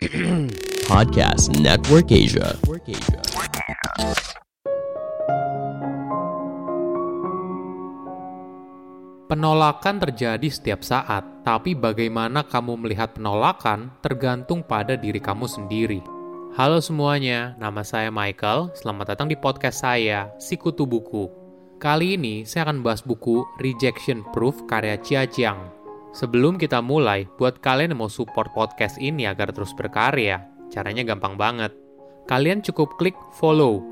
Podcast Network Asia. Penolakan terjadi setiap saat, tapi bagaimana kamu melihat penolakan tergantung pada diri kamu sendiri. Halo semuanya, nama saya Michael. Selamat datang di podcast saya, Sikutu Buku. Kali ini saya akan bahas buku Rejection Proof karya Chia Jiang. Sebelum kita mulai, buat kalian yang mau support podcast ini agar terus berkarya, caranya gampang banget. Kalian cukup klik follow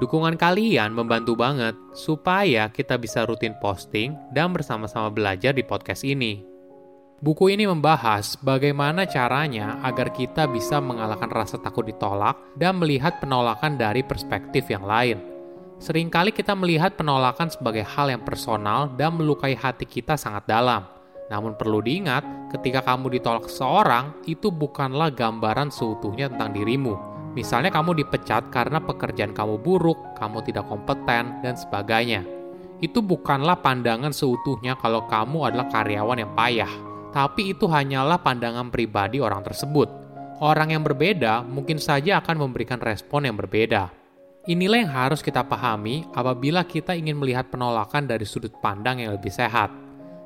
Dukungan kalian membantu banget supaya kita bisa rutin posting dan bersama-sama belajar di podcast ini. Buku ini membahas bagaimana caranya agar kita bisa mengalahkan rasa takut ditolak dan melihat penolakan dari perspektif yang lain. Seringkali kita melihat penolakan sebagai hal yang personal dan melukai hati kita sangat dalam. Namun perlu diingat, ketika kamu ditolak seseorang, itu bukanlah gambaran seutuhnya tentang dirimu, Misalnya kamu dipecat karena pekerjaan kamu buruk, kamu tidak kompeten, dan sebagainya. Itu bukanlah pandangan seutuhnya kalau kamu adalah karyawan yang payah, tapi itu hanyalah pandangan pribadi orang tersebut. Orang yang berbeda mungkin saja akan memberikan respon yang berbeda. Inilah yang harus kita pahami apabila kita ingin melihat penolakan dari sudut pandang yang lebih sehat.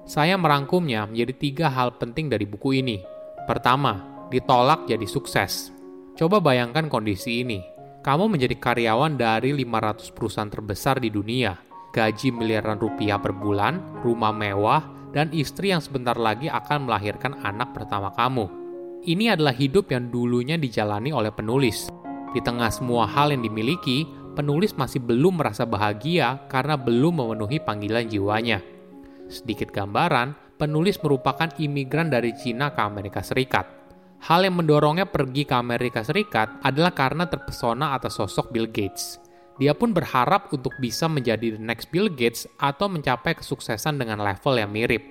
Saya merangkumnya menjadi tiga hal penting dari buku ini. Pertama, ditolak jadi sukses. Coba bayangkan kondisi ini. Kamu menjadi karyawan dari 500 perusahaan terbesar di dunia, gaji miliaran rupiah per bulan, rumah mewah, dan istri yang sebentar lagi akan melahirkan anak pertama kamu. Ini adalah hidup yang dulunya dijalani oleh penulis. Di tengah semua hal yang dimiliki, penulis masih belum merasa bahagia karena belum memenuhi panggilan jiwanya. Sedikit gambaran, penulis merupakan imigran dari Cina ke Amerika Serikat Hal yang mendorongnya pergi ke Amerika Serikat adalah karena terpesona atas sosok Bill Gates. Dia pun berharap untuk bisa menjadi the next Bill Gates atau mencapai kesuksesan dengan level yang mirip.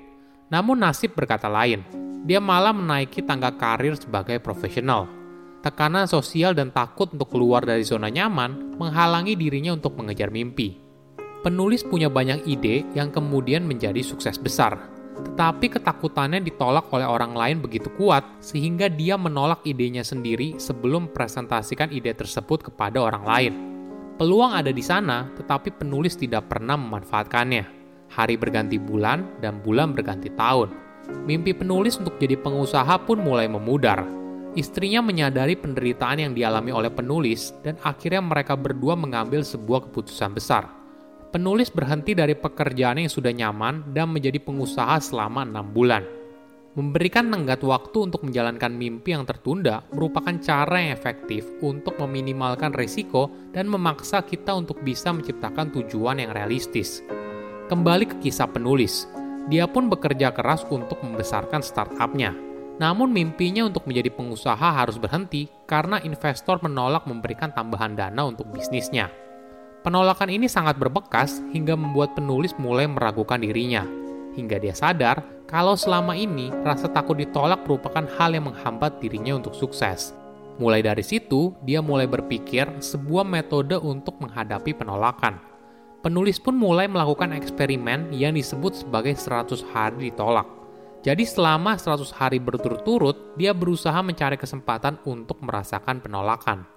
Namun nasib berkata lain. Dia malah menaiki tangga karir sebagai profesional. Tekanan sosial dan takut untuk keluar dari zona nyaman menghalangi dirinya untuk mengejar mimpi. Penulis punya banyak ide yang kemudian menjadi sukses besar, tetapi ketakutannya ditolak oleh orang lain begitu kuat sehingga dia menolak idenya sendiri sebelum presentasikan ide tersebut kepada orang lain. Peluang ada di sana, tetapi penulis tidak pernah memanfaatkannya. Hari berganti bulan dan bulan berganti tahun. Mimpi penulis untuk jadi pengusaha pun mulai memudar. Istrinya menyadari penderitaan yang dialami oleh penulis dan akhirnya mereka berdua mengambil sebuah keputusan besar penulis berhenti dari pekerjaan yang sudah nyaman dan menjadi pengusaha selama enam bulan. Memberikan tenggat waktu untuk menjalankan mimpi yang tertunda merupakan cara yang efektif untuk meminimalkan risiko dan memaksa kita untuk bisa menciptakan tujuan yang realistis. Kembali ke kisah penulis, dia pun bekerja keras untuk membesarkan startupnya. Namun mimpinya untuk menjadi pengusaha harus berhenti karena investor menolak memberikan tambahan dana untuk bisnisnya. Penolakan ini sangat berbekas hingga membuat penulis mulai meragukan dirinya, hingga dia sadar kalau selama ini rasa takut ditolak merupakan hal yang menghambat dirinya untuk sukses. Mulai dari situ, dia mulai berpikir sebuah metode untuk menghadapi penolakan. Penulis pun mulai melakukan eksperimen yang disebut sebagai 100 hari ditolak. Jadi selama 100 hari berturut-turut, dia berusaha mencari kesempatan untuk merasakan penolakan.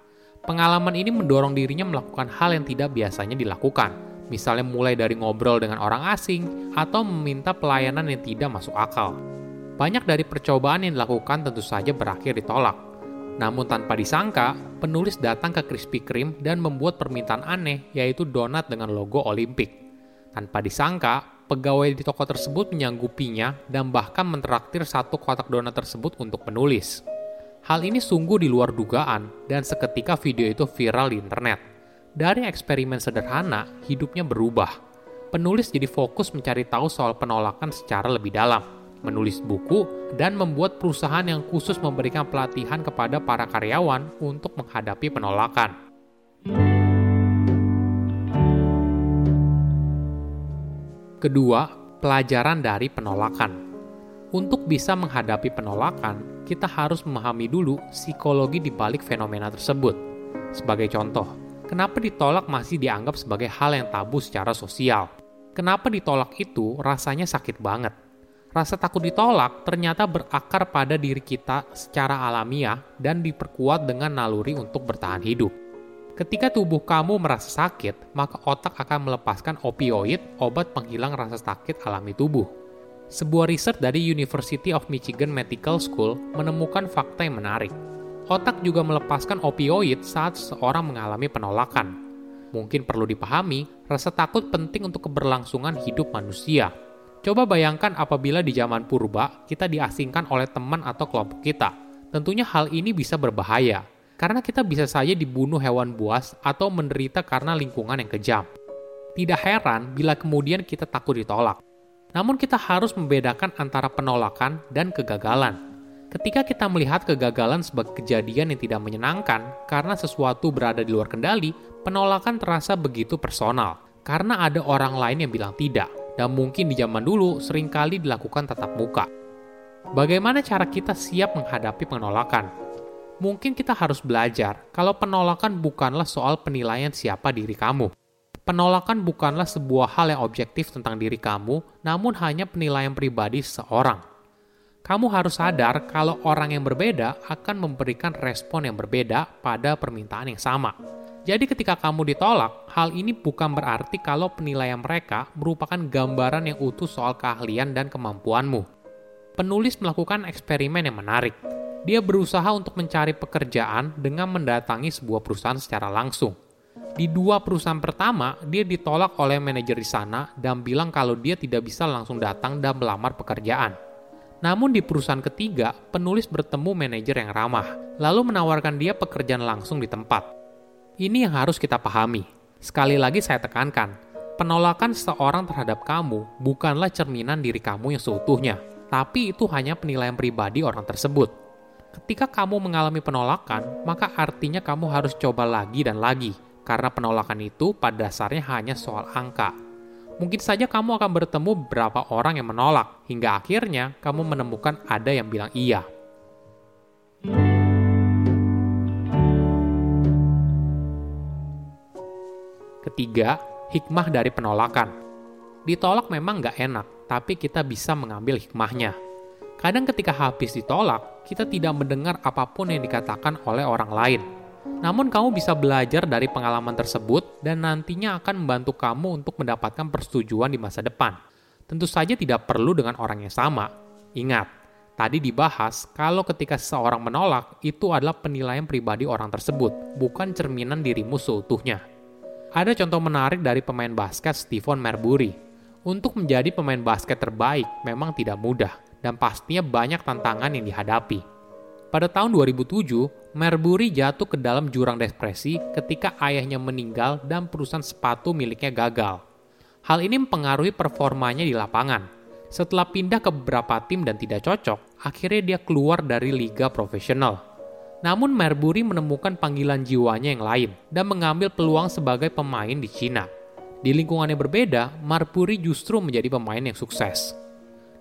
Pengalaman ini mendorong dirinya melakukan hal yang tidak biasanya dilakukan, misalnya mulai dari ngobrol dengan orang asing atau meminta pelayanan yang tidak masuk akal. Banyak dari percobaan yang dilakukan tentu saja berakhir ditolak. Namun tanpa disangka, penulis datang ke Krispy Kreme dan membuat permintaan aneh, yaitu donat dengan logo Olimpik. Tanpa disangka, pegawai di toko tersebut menyanggupinya dan bahkan mentraktir satu kotak donat tersebut untuk penulis. Hal ini sungguh di luar dugaan dan seketika video itu viral di internet. Dari eksperimen sederhana, hidupnya berubah. Penulis jadi fokus mencari tahu soal penolakan secara lebih dalam, menulis buku, dan membuat perusahaan yang khusus memberikan pelatihan kepada para karyawan untuk menghadapi penolakan. Kedua, pelajaran dari penolakan. Untuk bisa menghadapi penolakan, kita harus memahami dulu psikologi di balik fenomena tersebut. Sebagai contoh, kenapa ditolak masih dianggap sebagai hal yang tabu secara sosial? Kenapa ditolak itu rasanya sakit banget? Rasa takut ditolak ternyata berakar pada diri kita secara alamiah dan diperkuat dengan naluri untuk bertahan hidup. Ketika tubuh kamu merasa sakit, maka otak akan melepaskan opioid, obat penghilang rasa sakit alami tubuh. Sebuah riset dari University of Michigan Medical School menemukan fakta yang menarik. Otak juga melepaskan opioid saat seseorang mengalami penolakan. Mungkin perlu dipahami, rasa takut penting untuk keberlangsungan hidup manusia Coba bayangkan apabila di zaman purba kita diasingkan oleh teman atau kelompok kita. Tentunya hal ini bisa berbahaya, karena kita bisa saja dibunuh hewan buas atau menderita karena lingkungan yang kejam. Tidak heran bila kemudian kita takut ditolak. Namun kita harus membedakan antara penolakan dan kegagalan. Ketika kita melihat kegagalan sebagai kejadian yang tidak menyenangkan karena sesuatu berada di luar kendali, penolakan terasa begitu personal karena ada orang lain yang bilang tidak dan mungkin di zaman dulu sering kali dilakukan tatap muka. Bagaimana cara kita siap menghadapi penolakan? Mungkin kita harus belajar kalau penolakan bukanlah soal penilaian siapa diri kamu. Penolakan bukanlah sebuah hal yang objektif tentang diri kamu, namun hanya penilaian pribadi seseorang. Kamu harus sadar kalau orang yang berbeda akan memberikan respon yang berbeda pada permintaan yang sama. Jadi ketika kamu ditolak, hal ini bukan berarti kalau penilaian mereka merupakan gambaran yang utuh soal keahlian dan kemampuanmu. Penulis melakukan eksperimen yang menarik. Dia berusaha untuk mencari pekerjaan dengan mendatangi sebuah perusahaan secara langsung. Di dua perusahaan pertama, dia ditolak oleh manajer di sana dan bilang kalau dia tidak bisa langsung datang dan melamar pekerjaan. Namun di perusahaan ketiga, penulis bertemu manajer yang ramah, lalu menawarkan dia pekerjaan langsung di tempat. Ini yang harus kita pahami. Sekali lagi saya tekankan, penolakan seseorang terhadap kamu bukanlah cerminan diri kamu yang seutuhnya, tapi itu hanya penilaian pribadi orang tersebut. Ketika kamu mengalami penolakan, maka artinya kamu harus coba lagi dan lagi, karena penolakan itu pada dasarnya hanya soal angka. Mungkin saja kamu akan bertemu beberapa orang yang menolak, hingga akhirnya kamu menemukan ada yang bilang iya. Ketiga, hikmah dari penolakan. Ditolak memang nggak enak, tapi kita bisa mengambil hikmahnya. Kadang ketika habis ditolak, kita tidak mendengar apa pun yang dikatakan oleh orang lain. Namun kamu bisa belajar dari pengalaman tersebut dan nantinya akan membantu kamu untuk mendapatkan persetujuan di masa depan. Tentu saja tidak perlu dengan orang yang sama. Ingat, tadi dibahas kalau ketika seseorang menolak, itu adalah penilaian pribadi orang tersebut, bukan cerminan dirimu seutuhnya. Ada contoh menarik dari pemain basket Steven Marbury. Untuk menjadi pemain basket terbaik memang tidak mudah dan pastinya banyak tantangan yang dihadapi. Pada tahun 2007, Marbury jatuh ke dalam jurang depresi ketika ayahnya meninggal dan perusahaan sepatu miliknya gagal. Hal ini mempengaruhi performanya di lapangan. Setelah pindah ke beberapa tim dan tidak cocok, akhirnya dia keluar dari liga profesional. Namun Marbury menemukan panggilan jiwanya yang lain dan mengambil peluang sebagai pemain di Cina. Di lingkungan yang berbeda, Marbury justru menjadi pemain yang sukses.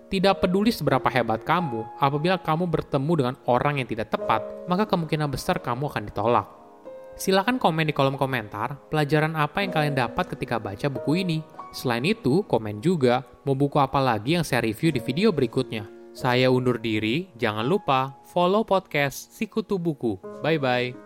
Tidak peduli seberapa hebat kamu, apabila kamu bertemu dengan orang yang tidak tepat, maka kemungkinan besar kamu akan ditolak. Silahkan komen di kolom komentar pelajaran apa yang kalian dapat ketika baca buku ini. Selain itu, komen juga mau buku apa lagi yang saya review di video berikutnya. Saya undur diri, jangan lupa follow podcast Sikutu Buku. Bye-bye.